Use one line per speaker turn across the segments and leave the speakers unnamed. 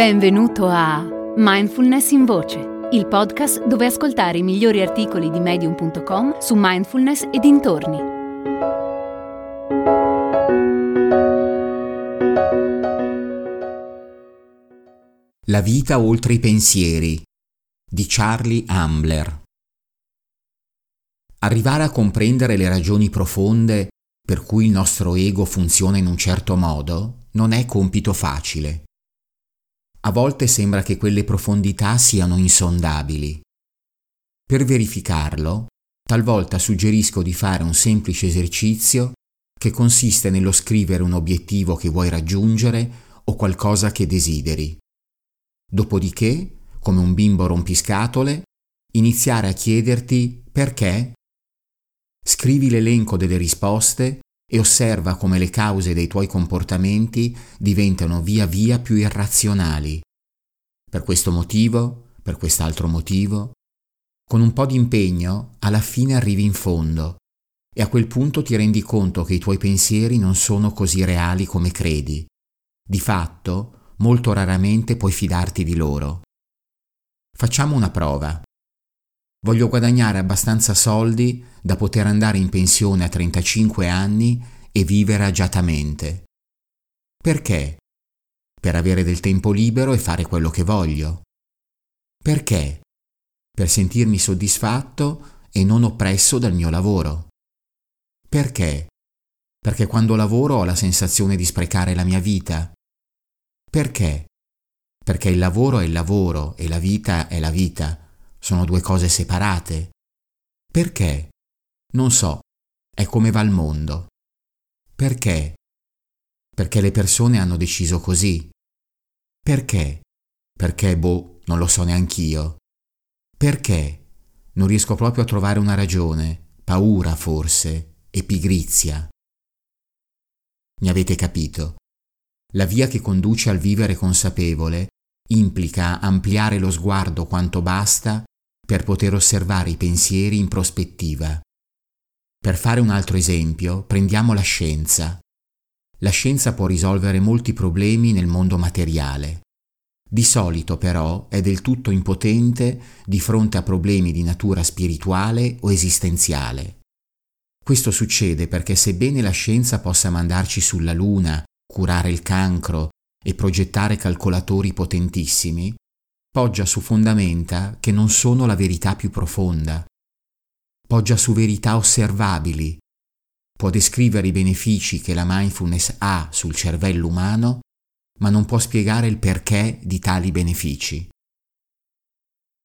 Benvenuto a Mindfulness in Voce, il podcast dove ascoltare i migliori articoli di medium.com su mindfulness e dintorni.
La vita oltre i pensieri di Charlie Ambler. Arrivare a comprendere le ragioni profonde per cui il nostro ego funziona in un certo modo non è compito facile. A volte sembra che quelle profondità siano insondabili. Per verificarlo, talvolta suggerisco di fare un semplice esercizio che consiste nello scrivere un obiettivo che vuoi raggiungere o qualcosa che desideri. Dopodiché, come un bimbo rompiscatole, iniziare a chiederti perché. Scrivi l'elenco delle risposte e osserva come le cause dei tuoi comportamenti diventano via via più irrazionali. Per questo motivo, per quest'altro motivo. Con un po' di impegno, alla fine arrivi in fondo e a quel punto ti rendi conto che i tuoi pensieri non sono così reali come credi. Di fatto, molto raramente puoi fidarti di loro. Facciamo una prova. Voglio guadagnare abbastanza soldi da poter andare in pensione a 35 anni e vivere agiatamente. Perché? Per avere del tempo libero e fare quello che voglio. Perché? Per sentirmi soddisfatto e non oppresso dal mio lavoro. Perché? Perché quando lavoro ho la sensazione di sprecare la mia vita. Perché? Perché il lavoro è il lavoro e la vita è la vita sono due cose separate. Perché? Non so, è come va il mondo. Perché? Perché le persone hanno deciso così. Perché? Perché, boh, non lo so neanch'io. Perché? Non riesco proprio a trovare una ragione. Paura, forse, e pigrizia. Mi avete capito? La via che conduce al vivere consapevole implica ampliare lo sguardo quanto basta per poter osservare i pensieri in prospettiva. Per fare un altro esempio, prendiamo la scienza. La scienza può risolvere molti problemi nel mondo materiale. Di solito però è del tutto impotente di fronte a problemi di natura spirituale o esistenziale. Questo succede perché sebbene la scienza possa mandarci sulla Luna, curare il cancro e progettare calcolatori potentissimi, poggia su fondamenta che non sono la verità più profonda. Poggia su verità osservabili. Può descrivere i benefici che la mindfulness ha sul cervello umano, ma non può spiegare il perché di tali benefici.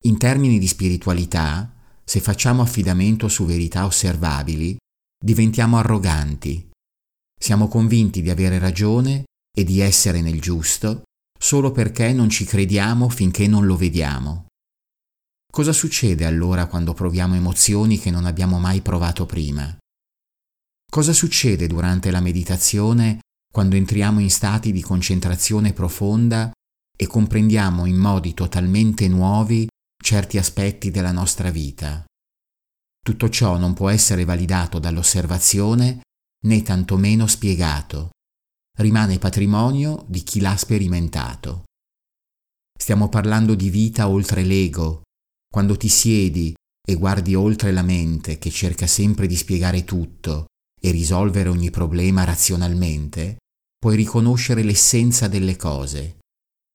In termini di spiritualità, se facciamo affidamento su verità osservabili, diventiamo arroganti. Siamo convinti di avere ragione e di essere nel giusto solo perché non ci crediamo finché non lo vediamo. Cosa succede allora quando proviamo emozioni che non abbiamo mai provato prima? Cosa succede durante la meditazione quando entriamo in stati di concentrazione profonda e comprendiamo in modi totalmente nuovi certi aspetti della nostra vita? Tutto ciò non può essere validato dall'osservazione né tantomeno spiegato rimane patrimonio di chi l'ha sperimentato. Stiamo parlando di vita oltre l'ego, quando ti siedi e guardi oltre la mente che cerca sempre di spiegare tutto e risolvere ogni problema razionalmente, puoi riconoscere l'essenza delle cose.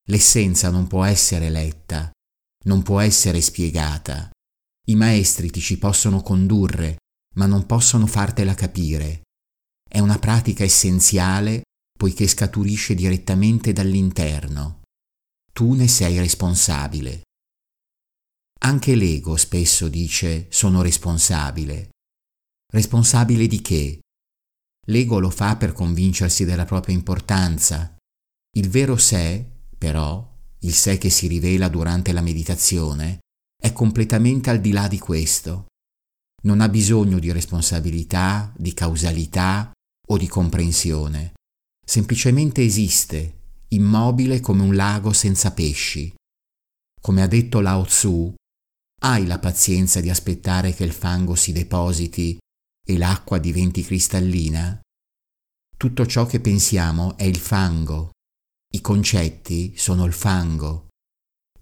L'essenza non può essere letta, non può essere spiegata. I maestri ti ci possono condurre, ma non possono fartela capire. È una pratica essenziale poiché scaturisce direttamente dall'interno. Tu ne sei responsabile. Anche l'ego spesso dice sono responsabile. Responsabile di che? L'ego lo fa per convincersi della propria importanza. Il vero sé, però, il sé che si rivela durante la meditazione, è completamente al di là di questo. Non ha bisogno di responsabilità, di causalità o di comprensione semplicemente esiste, immobile come un lago senza pesci. Come ha detto Lao Tzu, hai la pazienza di aspettare che il fango si depositi e l'acqua diventi cristallina? Tutto ciò che pensiamo è il fango. I concetti sono il fango.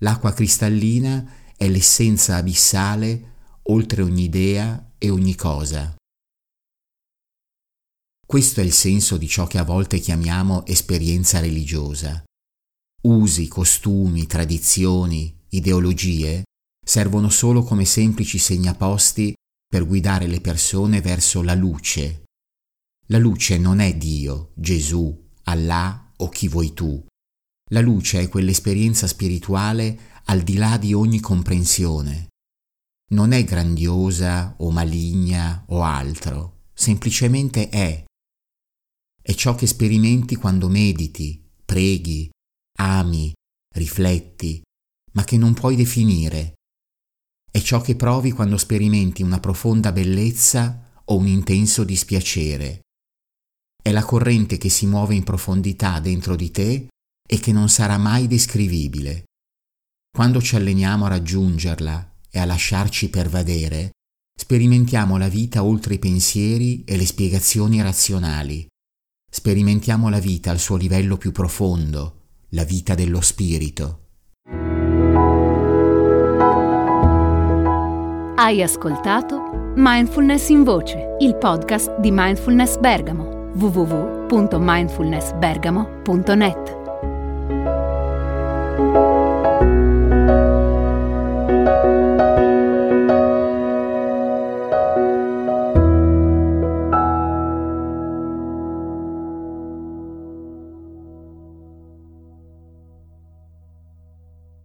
L'acqua cristallina è l'essenza abissale oltre ogni idea e ogni cosa. Questo è il senso di ciò che a volte chiamiamo esperienza religiosa. Usi, costumi, tradizioni, ideologie servono solo come semplici segnaposti per guidare le persone verso la luce. La luce non è Dio, Gesù, Allah o chi vuoi tu. La luce è quell'esperienza spirituale al di là di ogni comprensione. Non è grandiosa o maligna o altro, semplicemente è è ciò che sperimenti quando mediti, preghi, ami, rifletti, ma che non puoi definire. È ciò che provi quando sperimenti una profonda bellezza o un intenso dispiacere. È la corrente che si muove in profondità dentro di te e che non sarà mai descrivibile. Quando ci alleniamo a raggiungerla e a lasciarci pervadere, sperimentiamo la vita oltre i pensieri e le spiegazioni razionali. Sperimentiamo la vita al suo livello più profondo, la vita dello spirito.
Hai ascoltato Mindfulness in Voce, il podcast di Mindfulness Bergamo, www.mindfulnessbergamo.net.